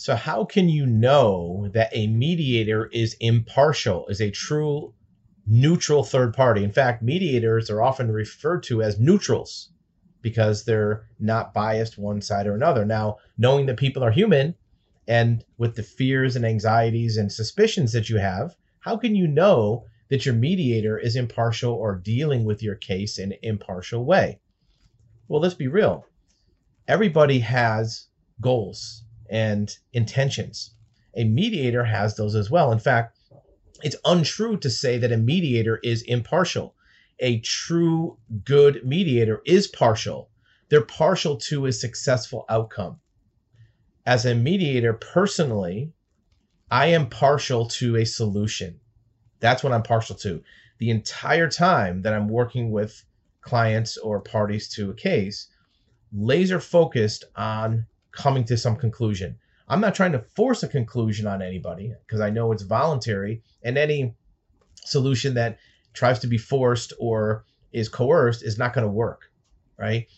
So, how can you know that a mediator is impartial, is a true neutral third party? In fact, mediators are often referred to as neutrals because they're not biased one side or another. Now, knowing that people are human and with the fears and anxieties and suspicions that you have, how can you know that your mediator is impartial or dealing with your case in an impartial way? Well, let's be real. Everybody has goals and intentions. A mediator has those as well. In fact, it's untrue to say that a mediator is impartial. A true good mediator is partial. They're partial to a successful outcome. As a mediator, personally, I am partial to a solution. That's what I'm partial to. The entire time that I'm working with clients or parties to a case, laser focused on coming to some conclusion. I'm not trying to force a conclusion on anybody because I know it's voluntary, and any solution that tries to be forced or is coerced is not going to work, right?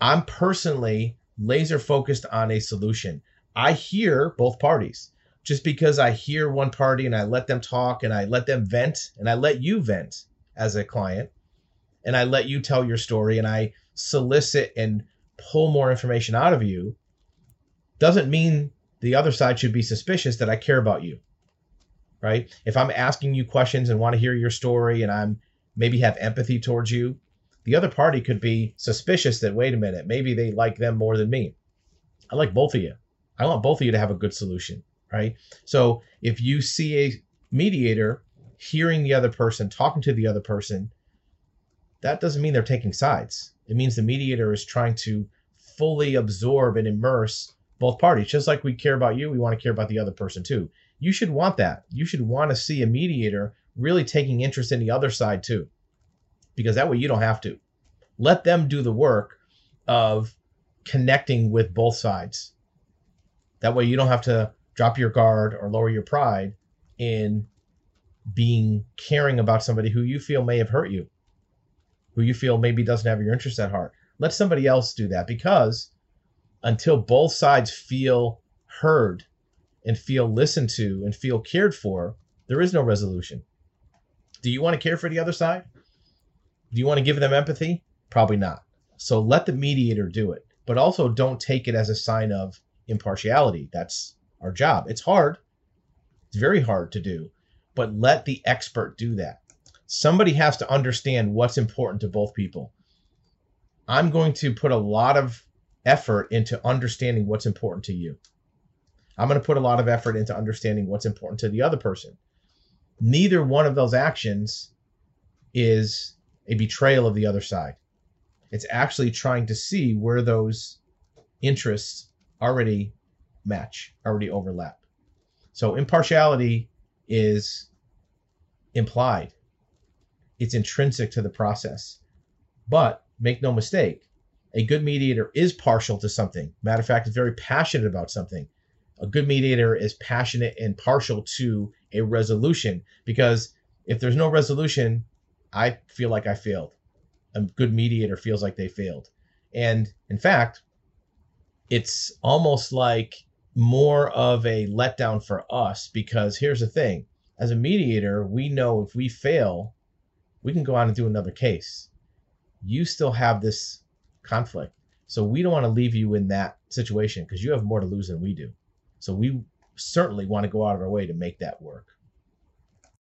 I'm personally laser focused on a solution. I hear both parties. Just because I hear one party and I let them talk and I let them vent and I let you vent as a client and I let you tell your story and I solicit and pull more information out of you doesn't mean the other side should be suspicious that I care about you. Right? If I'm asking you questions and want to hear your story and I'm maybe have empathy towards you, the other party could be suspicious that wait a minute, maybe they like them more than me. I like both of you. I want both of you to have a good solution, right? So if you see a mediator hearing the other person, talking to the other person, that doesn't mean they're taking sides. It means the mediator is trying to fully absorb and immerse both parties. Just like we care about you, we want to care about the other person too. You should want that. You should want to see a mediator really taking interest in the other side too, because that way you don't have to. Let them do the work of connecting with both sides. That way you don't have to drop your guard or lower your pride in being caring about somebody who you feel may have hurt you, who you feel maybe doesn't have your interest at heart. Let somebody else do that because until both sides feel heard and feel listened to and feel cared for, there is no resolution. Do you want to care for the other side? Do you want to give them empathy? Probably not. So let the mediator do it, but also don't take it as a sign of impartiality. That's our job. It's hard. It's very hard to do, but let the expert do that. Somebody has to understand what's important to both people. I'm going to put a lot of effort into understanding what's important to you. I'm going to put a lot of effort into understanding what's important to the other person. Neither one of those actions is a betrayal of the other side. It's actually trying to see where those interests already match, already overlap. So impartiality is implied, it's intrinsic to the process. But make no mistake, a good mediator is partial to something. Matter of fact, is very passionate about something. A good mediator is passionate and partial to a resolution because if there's no resolution, I feel like I failed. A good mediator feels like they failed. And in fact, it's almost like more of a letdown for us because here's the thing as a mediator, we know if we fail, we can go on and do another case. You still have this conflict. So we don't want to leave you in that situation because you have more to lose than we do. So we certainly want to go out of our way to make that work.